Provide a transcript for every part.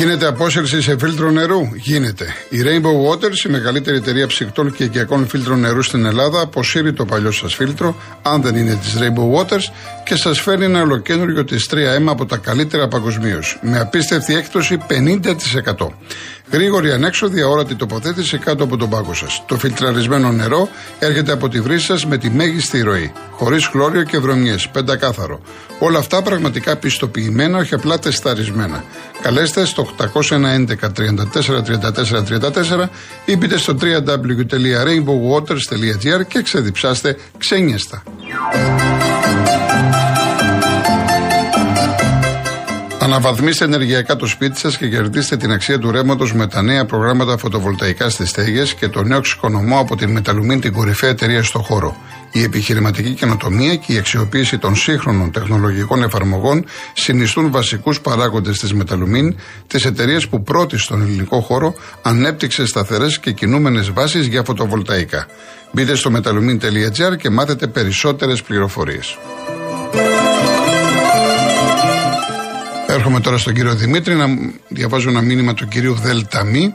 Γίνεται απόσυρση σε φίλτρο νερού; Γίνεται. Η Rainbow Waters, η μεγαλύτερη εταιρεία ψυκτών και οικιακών φίλτρων νερού στην Ελλάδα, αποσύρει το παλιό σας φίλτρο, αν δεν είναι της Rainbow Waters, και σας φέρνει ένα ολοκένουργιο της 3M από τα καλύτερα παγκοσμίως. Με απίστευτη έκπτωση 50%. Γρήγορη ανέξοδη αόρατη τοποθέτηση κάτω από τον πάγκο σας. Το φιλτραρισμένο νερό έρχεται από τη βρύση σας με τη μέγιστη ροή. Χωρίς χλώριο και βρωμιές. Πεντακάθαρο. Όλα αυτά πραγματικά πιστοποιημένα, όχι απλά τεσταρισμένα. Καλέστε στο 811 34 34 ή μπείτε στο www.rainbowwaters.gr και ξεδιψάστε ξένιαστα. Αναβαθμίστε ενεργειακά το σπίτι σας και κερδίστε την αξία του ρεύματος με τα νέα προγράμματα φωτοβολταϊκά στις στέγες και το νέο εξοικονομώ από την Μεταλουμίν, την κορυφαία εταιρεία στο χώρο. Η επιχειρηματική καινοτομία και η αξιοποίηση των σύγχρονων τεχνολογικών εφαρμογών συνιστούν βασικούς παράγοντες της Μεταλουμίν, της εταιρείας που πρώτη στον ελληνικό χώρο ανέπτυξε σταθερές και κινούμενες βάσεις για φωτοβολταϊκά. Μπείτε στο metalumin.gr και μάθετε περισσότερες πληροφορίες. Έρχομαι τώρα στον κύριο Δημήτρη να διαβάζω ένα μήνυμα του κυρίου Δελταμή.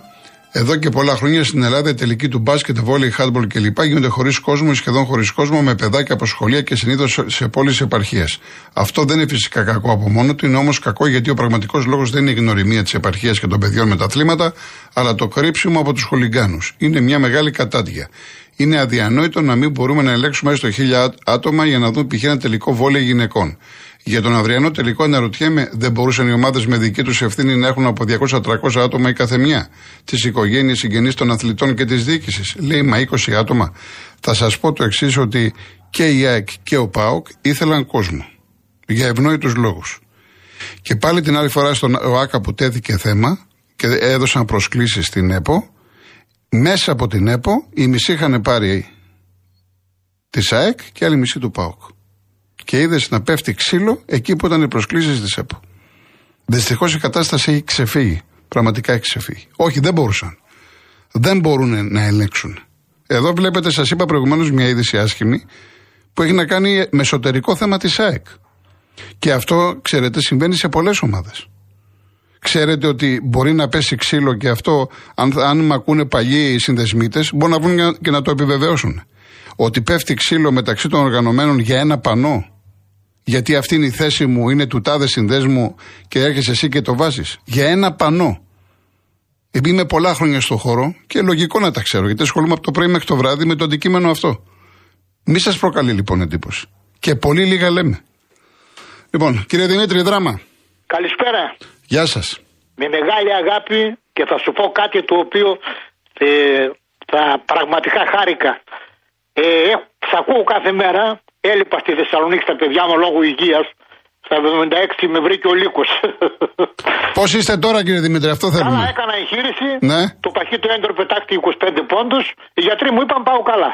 Εδώ και πολλά χρόνια στην Ελλάδα η τελική του μπάσκετ, βόλεϊ, χάντμπολ κλπ. γίνονται χωρίς κόσμο ή σχεδόν χωρίς κόσμο με παιδάκια από σχολεία και συνήθως σε πόλεις επαρχίε. Αυτό δεν είναι φυσικά κακό από μόνο του, είναι όμως κακό γιατί ο πραγματικός λόγος δεν είναι η γνωριμία της επαρχίας και των παιδιών με τα αθλήματα, αλλά το κρύψιμο από τους χολιγκάνου. Είναι μια μεγάλη κατάδια. Είναι αδιανόητο να μην μπορούμε να ελέγξουμε έστω χίλια άτομα για να δουν π.χ. ένα τελικό βόλεϊ γυναικών. Για τον αυριανό τελικό αναρωτιέμαι, δεν μπορούσαν οι ομάδες με δική τους ευθύνη να έχουν από 200-300 άτομα η καθεμιά. Τις οικογένειες, συγγενείς των αθλητών και της διοίκησης; Λέει, μα 20 άτομα. Θα σας πω το εξής, ότι και η ΑΕΚ και ο ΠΑΟΚ ήθελαν κόσμο. Για ευνόητους λόγους. Και πάλι την άλλη φορά στον ΟΑΚΑ που τέθηκε θέμα και έδωσαν προσκλήσεις στην ΕΠΟ, μέσα από την ΕΠΟ οι μισοί είχαν πάρει της ΑΕΚ και άλλη μισή του ΠΑΟΚ και είδες να πέφτει ξύλο εκεί που ήταν οι προσκλήσεις της ΕΠΟ. Δυστυχώς η κατάσταση έχει ξεφύγει. Πραγματικά έχει ξεφύγει. Όχι, δεν μπορούσαν. Δεν μπορούν να ελέγξουν. Εδώ βλέπετε, σας είπα προηγουμένως μια είδηση άσχημη που έχει να κάνει με εσωτερικό θέμα της ΑΕΚ. Και αυτό, ξέρετε, συμβαίνει σε πολλές ομάδες. Ξέρετε ότι μπορεί να πέσει ξύλο και αυτό, αν, αν με ακούνε παλιοί συνδεσμίτες, μπορούν να βγουν και να το επιβεβαιώσουν. Ότι πέφτει ξύλο μεταξύ των οργανωμένων για ένα πανό γιατί αυτή είναι η θέση μου, είναι του τάδε συνδέσμου και έρχεσαι εσύ και το βάζεις. Για ένα πανό. Επειδή είμαι πολλά χρόνια στο χώρο και λογικό να τα ξέρω, γιατί ασχολούμαι από το πρωί μέχρι το βράδυ με το αντικείμενο αυτό. Μη σας προκαλεί λοιπόν εντύπωση. Και πολύ λίγα λέμε. Λοιπόν, κύριε Δημήτρη, δράμα. Καλησπέρα. Γεια σας. Με μεγάλη αγάπη και θα σου πω κάτι το οποίο ε, θα πραγματικά χάρηκα. Ε, θα ακούω κάθε μέρα Έλειπα στη Θεσσαλονίκη στα παιδιά μου λόγω υγείας. Στα 76 με βρήκε ο λύκος. Πώς είστε τώρα, κύριε Δημήτρη, αυτό θέλουμε. Καλά, έκανα εγχείρηση. Ναι. Το παχύτο έντρο πετάχτηκε 25 πόντους. Οι γιατροί μου είπαν πάω καλά.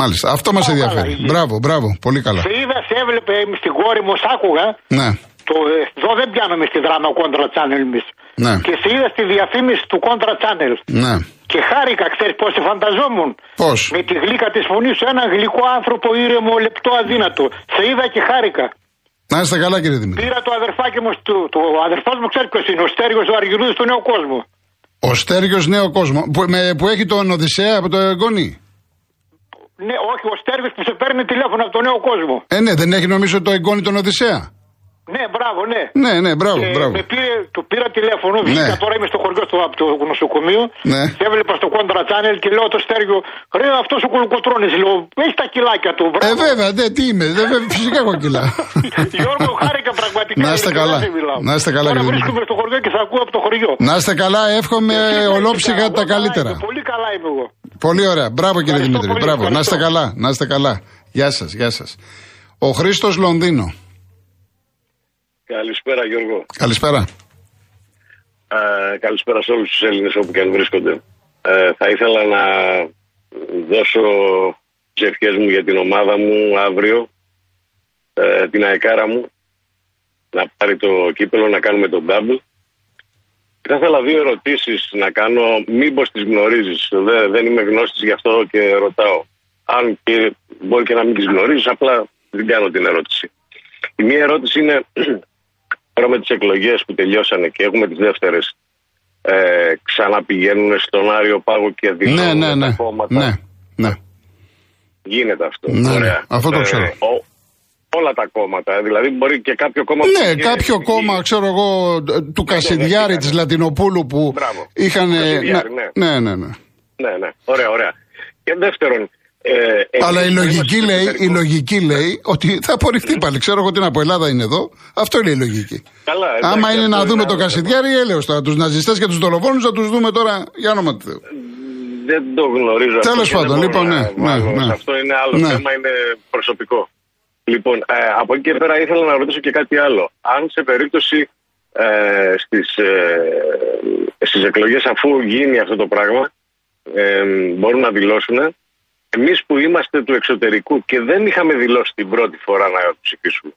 Μάλιστα. Αυτό μας ενδιαφέρει. Καλά, μπράβο, μπράβο. Πολύ καλά. Σε είδα, σε έβλεπε στην κόρη μου, σ' άκουγα. Ναι. Το, ε, εδώ δεν πιάνουμε στη δράμα Contra Channel εμείς. Ναι. Και σε είδα στη διαφήμιση του Contra Channel. Ναι. Και χάρηκα, ξέρεις πώ σε φανταζόμουν. Πώς; Με τη γλύκα της φωνής σου, ένα γλυκό άνθρωπο ήρεμο, λεπτό, αδύνατο. Σε είδα και χάρηκα. Να είστε καλά, κύριε Δημήτρη. Πήρα το αδερφάκι μου, το, το αδερφός μου ξέρεις ποιος είναι, ο Στέργιο του Αργυρούδης του Νέο Κόσμο. Ο Στέργιο Νέο Κόσμο, που, με, που έχει τον Οδυσσέα από το εγγόνι. Ναι, όχι, ο Στέργιο που σε παίρνει τηλέφωνο από τον Νέο Κόσμο. Ε, ναι, δεν έχει νομίζω το εγγόνι τον Οδυσσέα. Ναι, μπράβο, ναι. Ναι, ναι, μπράβο, και μπράβο. Με πήρε, του πήρα τηλέφωνο, ναι. βγήκα τώρα είμαι στο χωριό του από το νοσοκομείο. Ναι. Και έβλεπα στο Contra Channel και λέω το στέργιο, ρε αυτός ο κολοκοτρόνη, λέω, έχει τα κιλάκια του. Μπράβο. Ε, βέβαια, ναι, τι είμαι, δε, φυσικά έχω κιλά. Γιώργο, χάρηκα πραγματικά. Να είστε καλά. Να είστε καλά, Τώρα βρίσκομαι στο χωριό και θα ακούω από το χωριό. Να είστε καλά, εύχομαι ολόψυχα τα καλύτερα. Πολύ καλά είμαι εγώ. Πολύ ωραία. Μπράβο κύριε Δημήτρη. Μπράβο. Να είστε καλά. Να είστε καλά. Γεια σας, γεια σας. Ο Χρήστος Λονδίνο. Καλησπέρα Γιώργο. Καλησπέρα. Ε, καλησπέρα σε όλους τους Έλληνες όπου και αν βρίσκονται. Ε, θα ήθελα να δώσω τις ευχές μου για την ομάδα μου αύριο, ε, την αεκάρα μου, να πάρει το κύπελο, να κάνουμε τον double. Θα ήθελα δύο ερωτήσεις να κάνω, μήπως τις γνωρίζεις, δεν, δεν είμαι γνώστης γι' αυτό και ρωτάω. Αν και μπορεί και να μην τις γνωρίζεις, απλά δεν κάνω την ερώτηση. Η μία ερώτηση είναι Τώρα με τις εκλογές που τελειώσανε και έχουμε τις δεύτερες, ε, ξαναπηγαίνουν στον Άριο Πάγο και δηλώνουν ναι, ναι, ναι. τα κόμματα. Ναι, ναι. Γίνεται αυτό. Ναι, Ωραία. αυτό το ξέρω. ο- όλα τα κόμματα. ε, Δηλαδή μπορεί και κάποιο κόμμα. που Ναι, είναι κάποιο εθνική- κόμμα, ξέρω εγώ, του Κασιδιάρη δεχτήκανε. της Λατινοπούλου που Μπράβο. είχαν. Του Κασιδιάρη, ναι, ναι, ναι. Ναι, ναι. Ωραία, ωραία. Και δεύτερον. Ε, εμείς Αλλά η που είμαστε λογική, στο λέει, η εξωτερικό- λογική λέει ότι θα απορριφθεί πάλι. Ξέρω εγώ την από Ελλάδα είναι εδώ. Αυτό είναι η λογική. Καλά, εντάξει, Άμα είναι αυτό να είναι δούμε άλλο το θέμα. Κασιδιάρη, έλεος τώρα. Του ναζιστέ και του δολοφόνου θα του δούμε τώρα για όνομα του Θεού. Δεν το γνωρίζω. αυτό Τέλος και δεν πάντων, μπορώ λοιπόν, να ναι, βάλω ναι, σε ναι. Αυτό είναι άλλο Ναι. θέμα, είναι προσωπικό. Λοιπόν, ε, από εκεί και πέρα ήθελα να ρωτήσω και κάτι άλλο. Αν σε περίπτωση ε, στις, ε, στις εκλογές αφού γίνει αυτό το πράγμα ε, μπορούν να δηλώσουν εμείς που είμαστε του εξωτερικού και δεν είχαμε δηλώσει την πρώτη φορά να ψηφίσουμε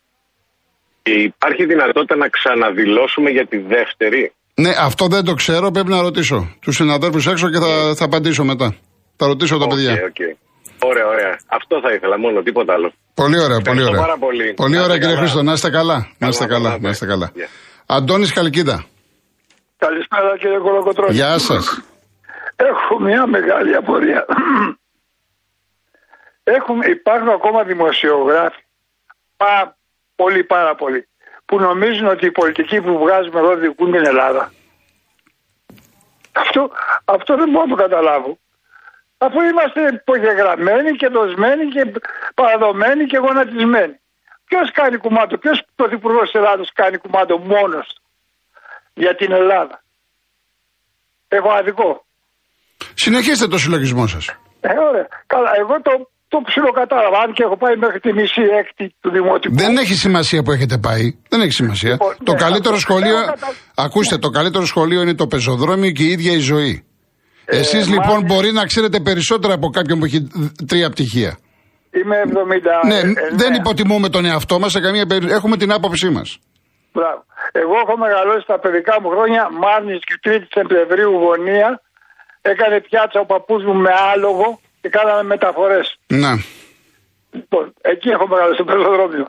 και υπάρχει δυνατότητα να ξαναδηλώσουμε για τη δεύτερη Ναι, αυτό δεν το ξέρω. Πρέπει να ρωτήσω τους συναδέλφους έξω και θα, θα απαντήσω μετά. Θα ρωτήσω τα Οκ, παιδιά. οκ. Ωραία, ωραία. Αυτό θα ήθελα μόνο, τίποτα άλλο. Πολύ ωραία, πολύ Ευχαριστώ ωραία. πάρα πολύ. Πολύ Να ωραία, είστε κύριε καλά. Χρήστο. Να είστε καλά. Να είστε Καλά, καλά. καλά, Να είστε καλά. Γεια. Αντώνης Καλκίδα. Καλησπέρα κύριε Κολοκοτρώνη. Γεια σας. Έχω μια μεγάλη απορία. Έχουμε, υπάρχουν ακόμα δημοσιογράφοι, πά, πολύ πάρα πολύ, που νομίζουν ότι οι πολιτικοί που βγάζουμε εδώ διοικούν την Ελλάδα. Αυτό, αυτό δεν μπορώ να το καταλάβω. Αφού είμαστε υπογεγραμμένοι και δοσμένοι και παραδομένοι και γονατισμένοι. Ποιος κάνει κουμάντο, ποιος πρωθυπουργός της Ελλάδος κάνει κουμάντο μόνος για την Ελλάδα. Έχω αδικό. Συνεχίστε το συλλογισμό σας. Ε, ωραία. Καλά, εγώ το, το ψιλοκατάλαβα. Αν και έχω πάει μέχρι τη μισή έκτη του Δημοτικού. Δεν έχει σημασία που έχετε πάει. Δεν έχει σημασία. Λοιπόν, το ναι, καλύτερο αυτό- σχολείο. έχω κατα- Ακούστε, το καλύτερο σχολείο είναι το πεζοδρόμιο και η ίδια η ζωή. Ε, Εσείς λοιπόν μάλιστα. μπορεί να ξέρετε περισσότερα από κάποιον που έχει τρία πτυχία. Είμαι 70. ναι, ε, δεν ναι. υποτιμούμε τον εαυτό μας σε καμία περίπτωση. Έχουμε την άποψή μας. Μπράβο. Εγώ έχω μεγαλώσει τα παιδικά μου χρόνια Μάρνης και 3η Σεπτεμβρίου γωνία. Έκανε πιάτσα ο παππούς μου με άλογο και κάναμε μεταφορές. Να. Λοιπόν, εκεί έχω μεγαλώσει στο πεζοδρόμιο.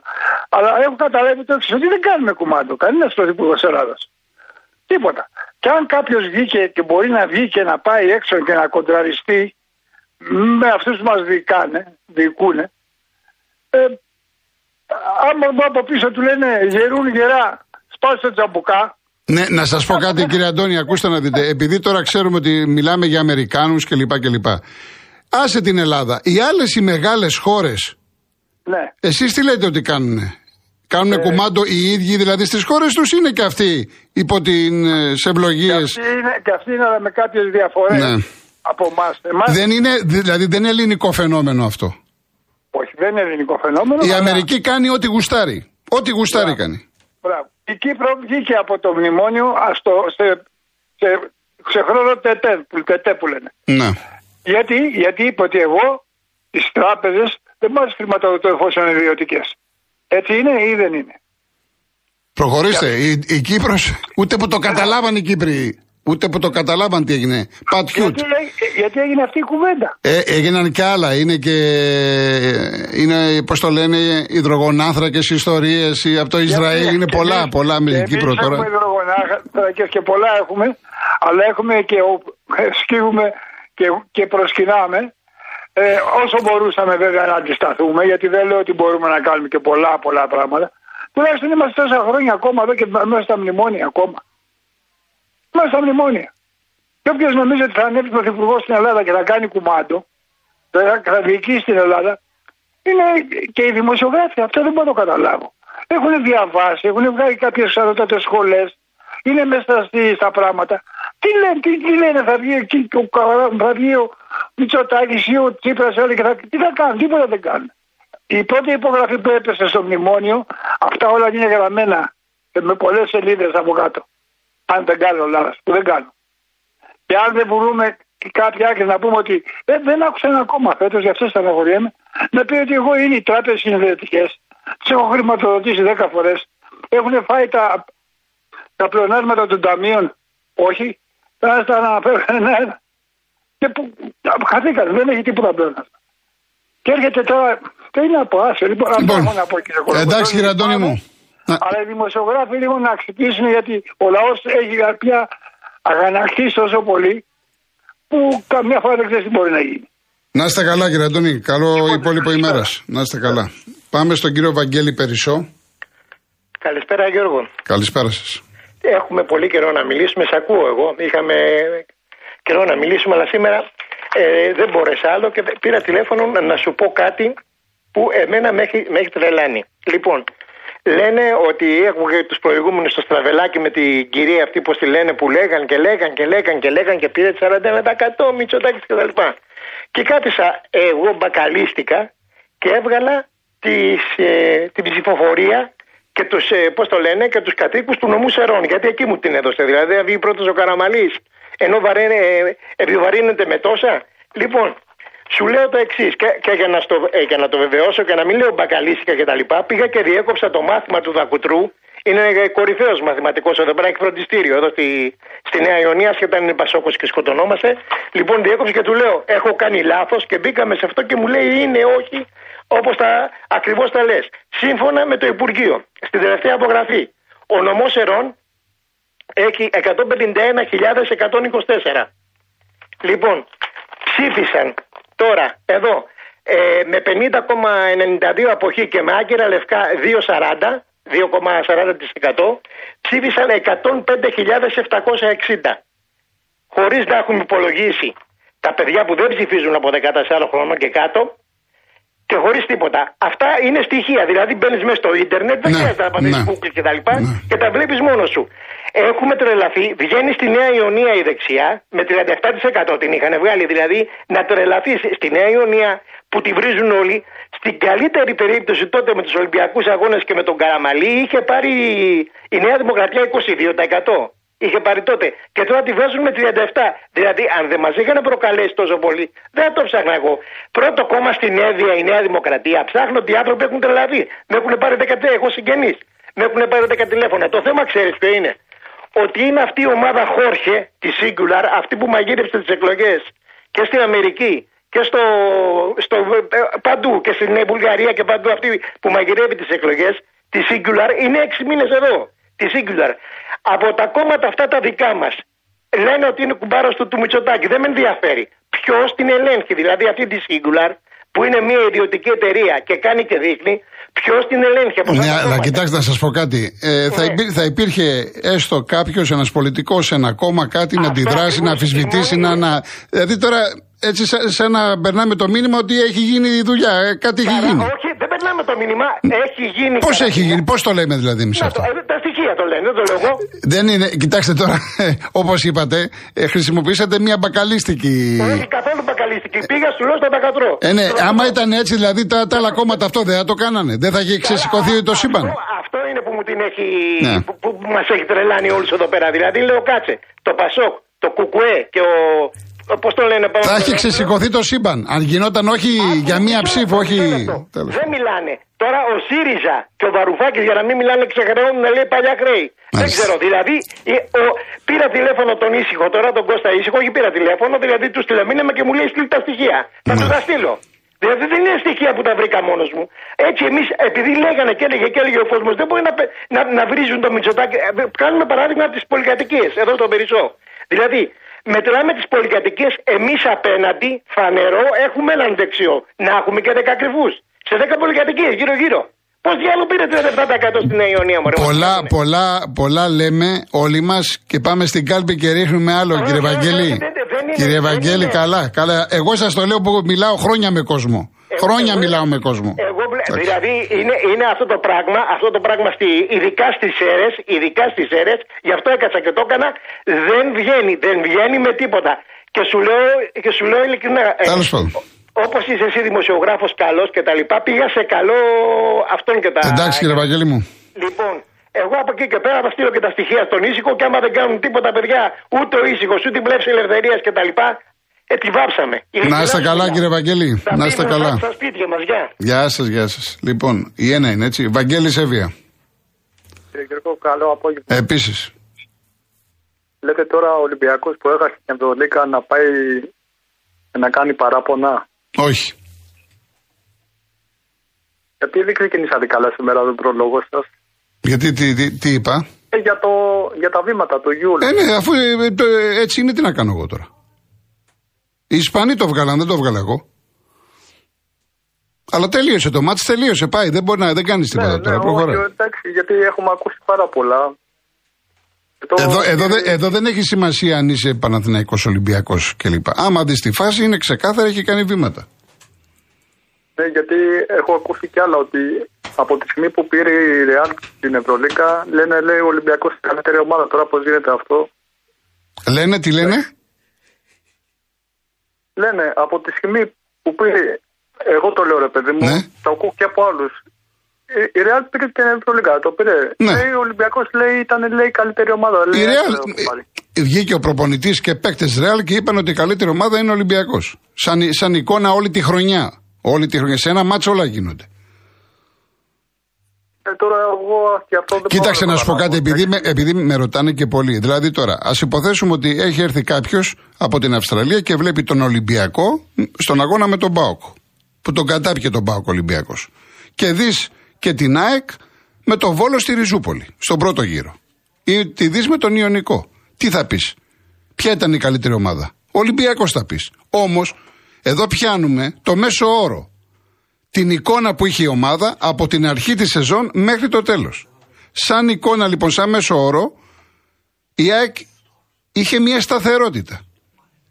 Αλλά έχω καταλάβει το εξής, ότι δεν κάνουμε κουμάντο. Κανένας πρωθυπουργό Ελλάδας. Τίποτα. Και αν κάποιος βγήκε και μπορεί να βγει και να πάει έξω και να κοντραριστεί με αυτούς που μας διοικάνε, διοικούνε, ε, άμα από πίσω του λένε γερούν γερά, σπάστε το τζαμπουκά, Ναι, να σας πω κάτι, κύριε Αντώνη, ακούστε να δείτε. Επειδή τώρα ξέρουμε ότι μιλάμε για Αμερικάνους κλπ. κλπ. Άσε την Ελλάδα. Οι άλλες οι μεγάλες χώρες, ναι. εσείς τι λέτε ότι κάνουν. Κάνουν κουμάντο οι ίδιοι, δηλαδή στις χώρες τους είναι και αυτοί υπό τι Και ευλογίες. αυτή είναι, και αυτή είναι αλλά με κάποιες διαφορές Ναι. από εμάς. Δεν είναι, δηλαδή δεν είναι ελληνικό φαινόμενο αυτό. Όχι, δεν είναι ελληνικό φαινόμενο. Η αλλά- Αμερική κάνει ό,τι γουστάρει. Ό,τι γουστάρει κάνει. Μπράβο. Η Κύπρο βγήκε από το μνημόνιο ας το, σε, σε, σε χρόνο τετέ, που- τετέ που λένε. Ναι. Γιατί, γιατί είπε ότι εγώ τις τράπεζες δεν μας χρηματοδοτώ εφόσον είναι ιδιωτικές. Έτσι είναι ή δεν είναι. Προχωρήστε. Η, η Κύπρος, ούτε που το καταλάβαν οι Κύπροι. Ούτε που το καταλάβαν τι έγινε. Πατιούτ. Γιατί, έ- γιατί έγινε αυτή η κουβέντα. Ε, έγιναν και άλλα. Είναι και. Είναι, πώς το λένε, υδρογονάνθρακες ιστορίες από το Ισραήλ. Γιατί είναι πολλά, εμείς- πολλά με την εμείς Κύπρο τώρα. Έχουμε υδρογονάνθρακες και πολλά έχουμε, αλλά έχουμε και ο- σκύβουμε και, και προσκυνάμε. Ε, όσο μπορούσαμε βέβαια να αντισταθούμε, γιατί δεν λέω ότι μπορούμε να κάνουμε και πολλά πολλά πράγματα. Τουλάχιστον είμαστε τόσα χρόνια ακόμα εδώ και μέσα στα μνημόνια ακόμα. Μέσα στα μνημόνια. Και όποιος νομίζει ότι θα ανέβει πρωθυπουργό στην Ελλάδα και θα κάνει κουμάντο, θα, θα διοικήσει την Ελλάδα, είναι και οι δημοσιογράφοι. Αυτό δεν μπορώ να το καταλάβω. Έχουν διαβάσει, έχουν βγάλει κάποιες ανώτατες σχολές, είναι μέσα στη- στα πράγματα. Τι λένε, τι, τι λένε, θα βγει εκεί ο, Κα- θα βγει ο Μητσοτάκης ή ο Τσίπρας όλοι και θα, τι θα κάνουν, τίποτα δεν κάνουν. Η πρώτη υπογραφή που έπεσε στο μνημόνιο, αυτά όλα είναι γραμμένα και με πολλές σελίδες από κάτω. Αν δεν κάνω λάθος, που δεν κάνω. Και αν δεν μπορούμε και κάποια άκρη να πούμε ότι ε, δεν άκουσα ένα ακόμα φέτος, γι' αυτό στεναχωριέμαι, να πει ότι εγώ είναι οι τράπεζες συνδετικές. Τις έχω χρηματοδοτήσει 10 φορές. Έχουν φάει τα, τα πλεονάσματα των ταμείων. Όχι. Θα τα αναφέρω ένα-ένα. Και που χαθήκαν, δεν έχει τίποτα πλεονάσματα. Και έρχεται τώρα. Τι είναι από άσο, λοιπόν, αυτό Λοιπόν, έχω να πω κύριε Κολοκοτρώνη. εντάξει κύριε Αντώνη μου. Να- Αλλά οι δημοσιογράφοι λίγο να ξυπνήσουν γιατί ο λαός έχει πια αγανακτεί τόσο πολύ που καμιά φορά δεν ξέρεις τι μπορεί να γίνει. Να είστε καλά, κύριε Αντώνη. Καλό υπόλοιπο ημέρας. Να είστε καλά. Πάμε στον κύριο Βαγγέλη Περισσό. Καλησπέρα, Γιώργο. Καλησπέρα σας. Έχουμε πολύ καιρό να μιλήσουμε. Σ' ακούω εγώ. Είχαμε καιρό να μιλήσουμε, αλλά σήμερα ε, δεν μπόρεσα άλλο και πήρα τηλέφωνο να σου πω κάτι που εμένα με έχει, με έχει τρελάνει. Λοιπόν, λένε ότι έχουμε τους προηγούμενους στο στραβελάκι με την κυρία αυτή, πώς τη λένε, που λέγαν και λέγαν και λέγαν και λέγαν και πήρε 41% Μητσοτάκης κτλ. Και, και κάθισα εγώ μπακαλίστηκα και έβγαλα τις, ε, την ψηφοφορία και τους, ε, πώς το λένε, και τους κατοίκους του νομού Σερών. Γιατί εκεί μου την έδωσε. Δηλαδή, θα βγει πρώτος ο Καραμαλής, ενώ βαραίνε, ε, επιβαρύνεται με τόσα. Λοιπόν, σου λέω το εξής, και, και για, να στο, ε, για να το βεβαιώσω και να μην λέω μπακαλίστηκα και τα λοιπά, πήγα και διέκοψα το μάθημα του Δακουτρού. Είναι κορυφαίος μαθηματικός εδώ πέρα, έχει φροντιστήριο εδώ στη, στη Νέα Ιωνία, σχεδόν είναι Πασόκος και σκοτωνόμαστε. Λοιπόν, διέκοψα και του λέω: Έχω κάνει λάθος και μπήκαμε σε αυτό και μου λέει: Είναι όχι, όπως τα ακριβώς τα λες. Σύμφωνα με το Υπουργείο, στην τελευταία απογραφή, ο νομός Ερών έχει 151.124. Λοιπόν, ψήφισαν Τώρα, εδώ, ε, με 50,92 αποχή και με άγκυρα λευκά 2,40, 2,40% ψήφισαν 105.760. Χωρίς να έχουμε υπολογίσει τα παιδιά που δεν ψηφίζουν από 14 χρόνων και κάτω και χωρίς τίποτα. Αυτά είναι στοιχεία. Δηλαδή μπαίνεις μέσα στο ίντερνετ, δεν ναι, χρειάζεται να πατήσεις ναι, Google και τα λοιπά ναι. και τα βλέπεις μόνος σου. Έχουμε τρελαθεί, βγαίνεις στη Νέα Ιωνία η δεξιά, με 37% την είχαν βγάλει. Δηλαδή να τρελαθείς στη Νέα Ιωνία που τη βρίζουν όλοι. Στην καλύτερη περίπτωση τότε με τους Ολυμπιακούς Αγώνες και με τον Καραμαλή είχε πάρει η Νέα Δημοκρατία 22% είχε πάρει τότε. Και τώρα τη βάζουν με 37. Δηλαδή, αν δεν μας είχαν προκαλέσει τόσο πολύ, δεν το ψάχνα εγώ. Πρώτο κόμμα στην Έδεια, η Νέα Δημοκρατία, ψάχνω ότι οι άνθρωποι έχουν τρελαθεί. Με έχουν πάρει 10 εγώ συγγενείς. Με έχουν πάρει 10 τηλέφωνα. Το θέμα ξέρεις ποιο είναι. Ότι είναι αυτή η ομάδα Χόρχε, τη Singular, αυτή που μαγείρεψε τις εκλογές και στην Αμερική και στο, στο, ε, παντού και στην Βουλγαρία και παντού αυτή που μαγειρεύει τις εκλογές, τη Singular, είναι 6 μήνες εδώ. Τη Singular από τα κόμματα αυτά τα δικά μας λένε ότι είναι κουμπάρος του, του Μητσοτάκη. Δεν με ενδιαφέρει. Ποιος την ελέγχει, δηλαδή αυτή τη Singular που είναι μια ιδιωτική εταιρεία και κάνει και δείχνει, ποιος την ελέγχει από Ναι, αλλά κοιτάξτε να σας πω κάτι. Ε, θα, ναι. θα υπήρχε έστω κάποιος, ένας πολιτικός, ένα κόμμα, κάτι να αντιδράσει, να αμφισβητήσει, να, να. Δηλαδή τώρα έτσι σαν να περνάμε το μήνυμα ότι έχει γίνει η δουλειά, ε, κάτι έχει γίνει. Όχι, δεν περνάμε το μήνυμα, έχει γίνει. Πώς έχει γίνει, πώς το λέμε δηλαδή εμείς αυτό; Ε, τα στοιχεία το λένε, δεν το λέω εγώ. Δεν είναι, κοιτάξτε τώρα, όπως είπατε, ε, χρησιμοποιήσατε μια μπακαλίστικη. Όχι καθόλου μπακαλίστικη, πήγα σου λέω στο μπακατρό. Ε, ναι, άμα ήταν έτσι δηλαδή τα, τα άλλα κόμματα αυτό δεν θα το κάνανε, δεν θα είχε ξεσηκωθεί το σύμπαν. Αυτό, είναι που μου την έχει, ναι. που, που μας έχει τρελάνει όλους εδώ πέρα. Δηλαδή λέω κάτσε, το Πασόκ, το Κουκουέ και ο Πώς το λένε, Θα έχει ξεσηκωθεί το σύμπαν. Αν γινόταν όχι για μία ψήφο, όχι. Δεν μιλάνε. Τώρα ο ΣΥΡΙΖΑ και ο Βαρουφάκης για να μην μιλάνε ξεχρεώνουν λέει παλιά χρέη. Δεν ξέρω. Δηλαδή ο, πήρα τηλέφωνο τον ήσυχο τώρα, τον Κώστα ήσυχο, όχι πήρα τηλέφωνο, δηλαδή τους τηλεμήνεμα και μου λέει στείλει τα στοιχεία. Θα του τα στείλω. Δηλαδή δεν είναι στοιχεία που τα βρήκα μόνος μου. Έτσι εμείς, επειδή λέγανε και έλεγε και έλεγε ο κόσμος, δεν μπορεί να, να, να βρίζουν το Μητσοτάκι. Ε, κάνουμε παράδειγμα από τις πολυκατοικίες εδώ στο Περισσό. Δηλαδή μετράμε τις πολυκατοικίες, εμείς απέναντι, φανερό, έχουμε έναν δεξιό. Να έχουμε και 10 ακριβού. Σε 10 πολυκατοικίες, γύρω-γύρω. Πώς διάλογο πήρε 37% στην Ιωνία, μωρέ. Πολλά, πολλά, πολλά λέμε όλοι μας και πάμε στην κάλπη και ρίχνουμε άλλο, κύριε Βαγγέλη. Κύριε Βαγγέλη, καλά, καλά. Εγώ σας το λέω που μιλάω χρόνια με κόσμο. Χρόνια μιλάω με κόσμο. Εγώ, δηλαδή είναι, είναι αυτό το πράγμα, αυτό το πράγμα στη, ειδικά στις αίρες, ειδικά στις αίρες, γι' αυτό έκατσα και το έκανα, δεν βγαίνει, δεν βγαίνει με τίποτα. Και σου λέω, και σου λέω ειλικρινά. Ε, Τέλος πάντων. Όπως είσαι εσύ δημοσιογράφος καλός και τα λοιπά, πήγα σε καλό αυτόν και τα. Εντάξει κύριε Βαγγέλη μου. Λοιπόν, εγώ από εκεί και πέρα θα στείλω και τα στοιχεία στον ήσυχο και άμα δεν κάνουν τίποτα παιδιά, ούτε ο ήσυχος, ούτε η πλεύση ελευθερίας και τα λοιπά, ε, τη βάψαμε. Να είστε καλά, κύριε Βαγγέλη. Να είστε καλά. Στα σπίτια μας, γεια. Γεια σας, γεια σας. Λοιπόν, η ένα είναι έτσι. Βαγγέλη Σεβία. Κύριε Κυρκό, καλό απόγευμα. Επίσης. Λέτε τώρα ο Ολυμπιακός που έχασε την Ευρωλίκα να πάει να κάνει παράπονα. Όχι. Γιατί δεν ξεκινήσατε καλά σήμερα τον προλόγο σα. Γιατί τι, τι, τι είπα; Ε, για, το, για τα βήματα του γιου. Ε, ναι, αφού ε, ε, το, ε, έτσι είναι, τι να κάνω εγώ τώρα. Οι Ισπανοί το βγάλαν, δεν το βγάλα εγώ. Αλλά τελείωσε το μάτς, τελείωσε. Πάει, δεν μπορεί να δεν κάνεις τίποτα ναι, τώρα. ναι, προχωρά. όχι, εντάξει, γιατί έχουμε ακούσει πάρα πολλά. Και το- Εδώ, εδώ, δε- εδώ δεν έχει σημασία αν είσαι Παναθηναϊκός Ολυμπιακός κλπ. Άμα δεις τη φάση είναι ξεκάθαρα, έχει κάνει βήματα. Ναι, γιατί έχω ακούσει κι άλλα ότι από τη στιγμή που πήρε η Ρεάλ την Ευρωλίκα, λένε λέει ο Ολυμπιακός είναι η καλύτερη ομάδα. Τώρα πώς γίνεται αυτό; Λένε, τι λένε; Λένε από τη στιγμή που πήρε. Εγώ το λέω ρε παιδί μου, Ναι. το ακούω και από άλλους. Η Ρεάλ πήρε την Ευρωλίκα, το πήρε. Ναι. Λέει, ο Ολυμπιακός λέει ήταν λέει, η καλύτερη ομάδα. Λέει, Η Real, «Έτσι, έχω πάρει». ε, βγήκε ο προπονητής και παίκτε Ρεάλ και είπαν ότι η καλύτερη ομάδα είναι ο Ολυμπιακός. Σαν, σαν εικόνα όλη τη χρονιά. Όλη τη χρονιά. Σε ένα μάτσο όλα γίνονται. Ε, τώρα εγώ και αυτό δεν Κοίταξε μπορώ να σου πω κάτι, καταλάβω. επειδή με, επειδή με ρωτάνε και πολλοί. Δηλαδή τώρα, ας υποθέσουμε ότι έχει έρθει κάποιος από την Αυστραλία και βλέπει τον Ολυμπιακό στον αγώνα με τον Μπάουκ. Που τον κατάπηκε τον Μπάουκ Ολυμπιακός. Και δεις και την ΑΕΚ με τον Βόλο στη Ριζούπολη, στον πρώτο γύρο. Ή τη δεις με τον Ιωνικό. Τι θα πεις, Ποια ήταν η καλύτερη ομάδα; Ο Ολυμπιακός θα πεις. Όμως, εδώ πιάνουμε το μέσο όρο την εικόνα που είχε η ομάδα από την αρχή της σεζόν μέχρι το τέλος. Σαν εικόνα λοιπόν, σαν μέσο όρο, η ΑΕΚ είχε μια σταθερότητα.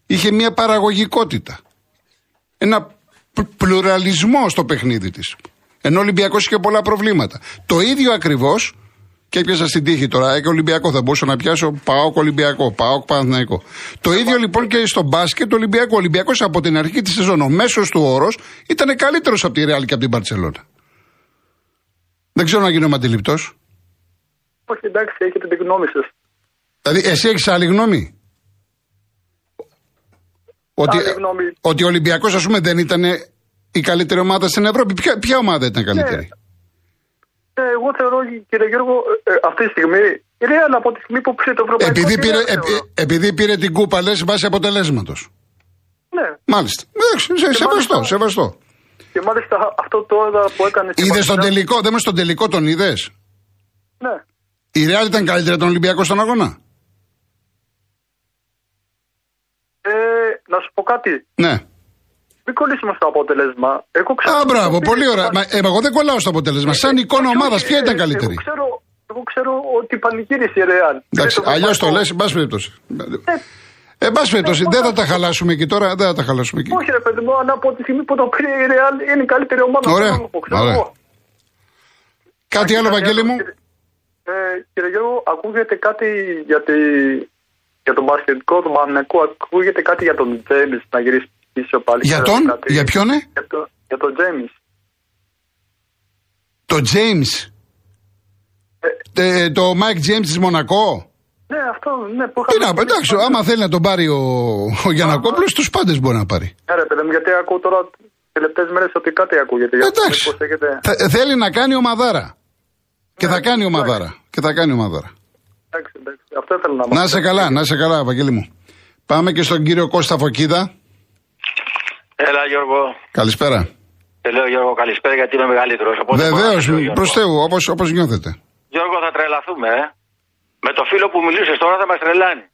Είχε μια παραγωγικότητα. Ένα π- πλουραλισμό στο παιχνίδι της. Ενώ ο Ολυμπιακός είχε πολλά προβλήματα. Το ίδιο ακριβώς και έπιασα στην τύχη τώρα. ΑΕΚ Ολυμπιακό. Θα μπορούσα να πιάσω Πάοκ Ολυμπιακό. Πάοκ Παναθηναϊκό. Το ίδιο λοιπόν και στο μπάσκετ Ολυμπιακό. Ο Ολυμπιακός από την αρχή της σεζόν, ο μέσος του όρος ήταν καλύτερος από τη Ρεάλ και από την Παρσελόνα. Δεν ξέρω να γίνομαι αντιληπτός. Όχι, εντάξει, έχετε την γνώμη σας. Δηλαδή, εσύ έχεις άλλη γνώμη; Ότι, Άλλη γνώμη. ότι ο Ολυμπιακός, ας πούμε, δεν ήταν η καλύτερη ομάδα στην Ευρώπη. Ποια, ποια ομάδα ήταν καλύτερη; Ε, εγώ θεωρώ, κύριε Γιώργο, ε, ε, αυτή τη στιγμή, η Real από τη στιγμή που πήρε το ευρωπαϊκό. Επειδή τη πήρε, Real επει- θεωρώ. επειδή πήρε την κούπα, λες βάσει αποτελέσματος. Ναι. Μάλιστα. Εντάξει, σε- σεβαστό, μάλιστα- σεβαστό. Και μάλιστα αυτό τώρα που έκανε. στην Είδες τον Παρτιζάν- τελικό, δεν με στον τελικό τον είδες; Ναι. Η Ρεάλ ήταν καλύτερα τον Ολυμπιακό στον αγώνα; Ε, να σου πω κάτι. Ναι. Μην κολλήσουμε στο αποτέλεσμα. Εγώ ξέρω. Α, μπράβο, ότι- πολύ ωραία. Μα, ε, εγώ δεν κολλάω στο αποτέλεσμα. Σαν εικόνα Όχι, ομάδας, όχι, ποια ήταν ε, καλύτερη; Εγώ ξέρω, εγώ ξέρω ότι πανηγύρισε η Real. Εντάξει, Πήρε το αλλιώς το ευρωπαϊκό. λες, εν πάση περιπτώσει. Ε, Εν πάση περιπτώσει, δεν θα τα χαλάσουμε εκεί τώρα, δεν θα τα χαλάσουμε εκεί. Όχι, ρε παιδί μου, αλλά από τη στιγμή που το πήρε η Real είναι η καλύτερη ομάδα. Ωραία, Θέλω να πω, ξέρω ωραία. εγώ. Κάτι άλλο, Βαγγέλη μου; Ε, κύριε Γιώργο, ακούγεται κάτι για, τη, για τον μπασκετικό του Μανεκού, ακούγεται κάτι για τον Τζέιμις να γυρίσει πίσω πάλι. Για Ξέρετε τον, κάτι; για ποιον, ε; Για, το, για τον Τζέιμις. Το James. Ε, το Mike James της Μονακό. Ναι, αυτό, ναι, που Τι να πω, εντάξει, άμα θέλει να τον πάρει ο, ο Γιανακόπουλος, τους πάντες μπορεί να πάρει. Ναι, ρε παιδί μου, γιατί ακούω τώρα τελευταίες μέρες ότι κάτι ακούγεται. Για αυτό, Εντάξει. μήπως έχετε... Θα- θέλει να κάνει ομαδάρα. Και Ναι, θα κάνει ομαδάρα. Και θα κάνει ομαδάρα. Εντάξει, εντάξει, αυτό ήθελα να Να μάθω. είσαι καλά, να είσαι καλά, Βαγγέλη μου. Πάμε και στον κύριο Κώστα Φωκίδα. Έλα Γιώργο. Καλησπέρα. Te λέω Γιώργο καλησπέρα γιατί είμαι μεγαλύτερος. οπότε μπορώ να Βεβαίως, σε λέω, Γιώργο. προς Θεού, όπω όπως νιώθετε. Γιώργο θα τρελαθούμε, ε. Με το φίλο που μιλούσες τώρα θα μας τρελάνει.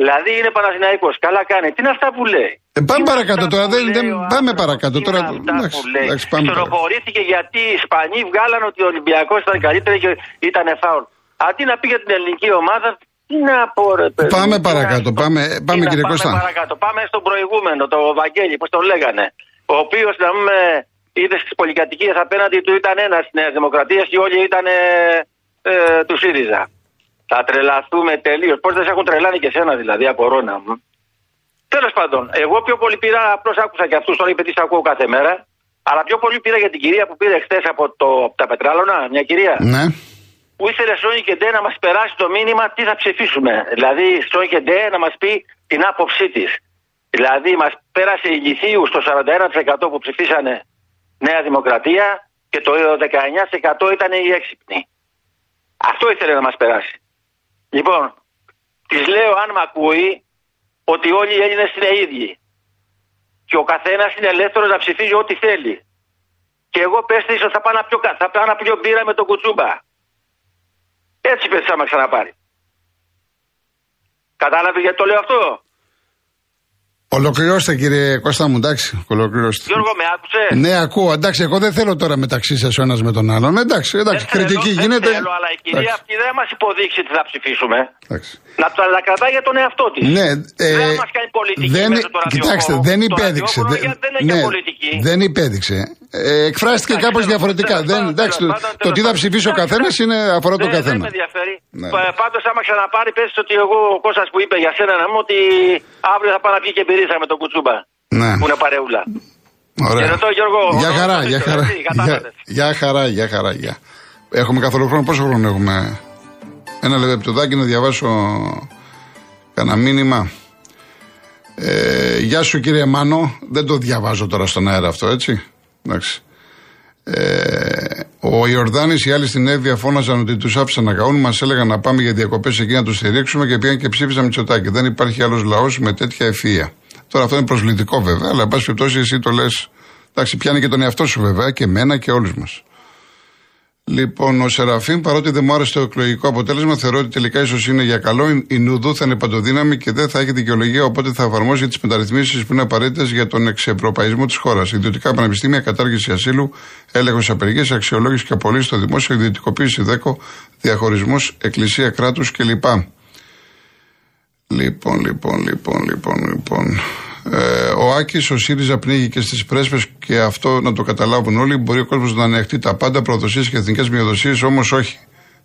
Δηλαδή είναι Παναθηναϊκός. Καλά κάνει. Τι είναι αυτά που λέει; Ε, πάμε Τι είναι παρακάτω αυτά τώρα, που δεν- λέει δεν- ο πάμε άνθρωπος; παρακάτω Τι τώρα, είναι αυτά εντάξει, που λέει; εντάξει, πάμε παρακάτω. Στενοχωρήθηκε γιατί οι Ισπανοί βγάλαν ότι ο Ολυμπιακός ήταν καλύτερο και ήταν φάουλ. Αντί να πει για την ελληνική ομάδα, τι να πω ρε παιδί. Πάμε τι να παρακάτω, πω. πάμε- Τι πάμε, να κύριε πάμε Κώστα. παρακάτω. Πάμε στον προηγούμενο, το Βαγγέλη, πώς τον λέγανε. Ο οποίος να πούμε είδε στις πολυκατοικίες απέναντι του ήταν ένας της Νέας Δημοκρατίας και όλοι ήταν ε, ε, του ΣΥΡΙΖΑ. Θα τρελαθούμε τελείως. Πώς δεν σε έχουν τρελάνει και σένα δηλαδή από κορώνα μου. Τέλος πάντων, εγώ πιο πολύ πήρα, απλώς άκουσα και αυτούς τώρα επειδή σε ακούω κάθε μέρα. Αλλά πιο πολύ πήρα για την κυρία που πήρε χθες από, το, από τα πετράλωνα, μια κυρία. Ναι. Που ήθελε Σόνι και Ντε να μας περάσει το μήνυμα τι θα ψηφίσουμε. Δηλαδή, Σόνι και Ντε να μας πει την άποψή της. Δηλαδή, μας πέρασε η Λυθίου στο 41% που ψηφίσανε Νέα Δημοκρατία και το 19% ήταν οι έξυπνοι. Αυτό ήθελε να μας περάσει. Λοιπόν, της λέω αν με ακούει ότι όλοι οι Έλληνες είναι ίδιοι. Και ο καθένας είναι ελεύθερος να ψηφίζει ό,τι θέλει. Και εγώ πες της ότι θα πάω να πιω, κα- θα πάω να πιω μπύρα με τον κουτσούμπα. Έτσι είπε άμα ξαναπάρει. Κατάλαβε γιατί το λέω αυτό; Ολοκληρώστε κύριε Κώστα μου, εντάξει. Ολοκληρώστε. Γιώργο, με άκουσε; Ναι, ακούω. Εντάξει, εγώ δεν θέλω τώρα μεταξύ σας ο ένας με τον άλλον. Εντάξει, εντάξει, Δεν κριτική θέλω, γίνεται. Δεν θέλω, αλλά η κυρία Εντάξει. αυτή δεν μας υποδείξει τι θα ψηφίσουμε. Εντάξει. Να τα να κρατάει για τον εαυτό της. Ναι, ε, δεν μας κάνει πολιτική δεν, μέσα στο ραδιόφωνο. κοιτάξτε, δεν Το υπέδειξε. ραδιόφωνο δεν- για- δεν έχει ναι, πολιτική. δεν υπέδειξε. Ε, εκφράστηκε Εντάξει, κάπως τέλος- διαφορετικά. τέλος Δεν, πάντων, εντάξει, τέλος το, πάντων, το τέλος τι θα πάντων. ψηφίσει ο Εντάξει, καθένας εντάξει. είναι αφορά τον Δεν- Δεν καθένα. με ενδιαφέρει. Ναι. Ναι. Πάντως, άμα ξαναπάρει, πες ότι εγώ ο Κώστας που είπε για σένα να μου ότι αύριο θα πάει να πιει και μπυρίσα με τον κουτσούμπα. Ναι. Που είναι παρεούλα. Ωραία. Χαιρετώ, Γιώργο. Για Ωραίο χαρά, το για τέτοιο, χαρά. έτσι, Για, κατάλαβες. για χαρά, για χαρά. Για. Έχουμε καθόλου χρόνο; Πόσο χρόνο έχουμε; Ένα λεπτοδάκι να διαβάσω κανένα μήνυμα. Ε, γεια σου κύριε Μάνο. Δεν το διαβάζω τώρα στον αέρα αυτό, έτσι. Εντάξει. Ε, ο Ιορδάνης, οι άλλοι στην Εύβοια φώναζαν ότι τους άφησαν να καούν. Μας έλεγαν να πάμε για διακοπές εκεί να τους στηρίξουμε και πήγαν και ψήφισαν Μητσοτάκη. Δεν υπάρχει άλλος λαός με τέτοια ευφυα. Τώρα αυτό είναι προσβλητικό βέβαια, αλλά εν πάση περιπτώσει εσύ το λες. Εντάξει, πιάνει και τον εαυτό σου βέβαια και εμένα και όλους μας. Λοιπόν, ο Σεραφείμ, παρότι δεν μου άρεσε το εκλογικό αποτέλεσμα, θεωρώ ότι τελικά ίσως είναι για καλό. Η- Η Νουδού θα είναι παντοδύναμη και δεν θα έχει δικαιολογία, οπότε θα εφαρμόσει τις μεταρρυθμίσεις που είναι απαραίτητες για τον εξευρωπαϊσμό της χώρας. Ιδιωτικά πανεπιστήμια, κατάργηση ασύλου, έλεγχος απεργία, αξιολόγηση και απολύσεις στο δημόσιο, ιδιωτικοποίηση δέκο, διαχωρισμός εκκλησία κράτους κλπ. Λοιπόν, λοιπόν, λοιπόν, λοιπόν, λοιπόν. Ε, ο Άκης, ο ΣΥΡΙΖΑ πνίγει και στις πρέσβες και αυτό να το καταλάβουν όλοι. Μπορεί ο κόσμος να ανεχτεί τα πάντα, προδοσίε και εθνικές μειοδοσίες, όμως όχι.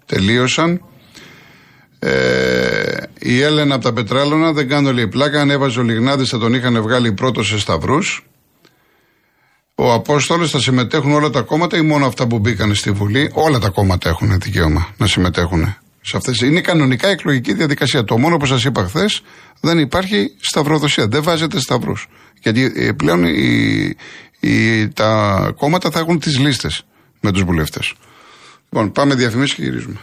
Τελείωσαν. Ε, η Έλενα από τα Πετράλωνα δεν κάνω λέει πλάκα. Αν έβαζε ο Λιγνάδης θα τον είχαν βγάλει πρώτος σε σταυρούς. Ο Απόστολος θα συμμετέχουν όλα τα κόμματα ή μόνο αυτά που μπήκαν στη Βουλή; Όλα τα κόμματα έχουν δικαίωμα να συμμετέχουν. Σε αυτές. Είναι κανονικά εκλογική διαδικασία. Το μόνο που σας είπα χθες δεν υπάρχει σταυροδοσία. Δεν βάζετε σταυρούς. Γιατί ε, πλέον οι, οι, τα κόμματα θα έχουν τις λίστες με τους βουλευτές. Λοιπόν, πάμε διαφημίσεις και γυρίζουμε.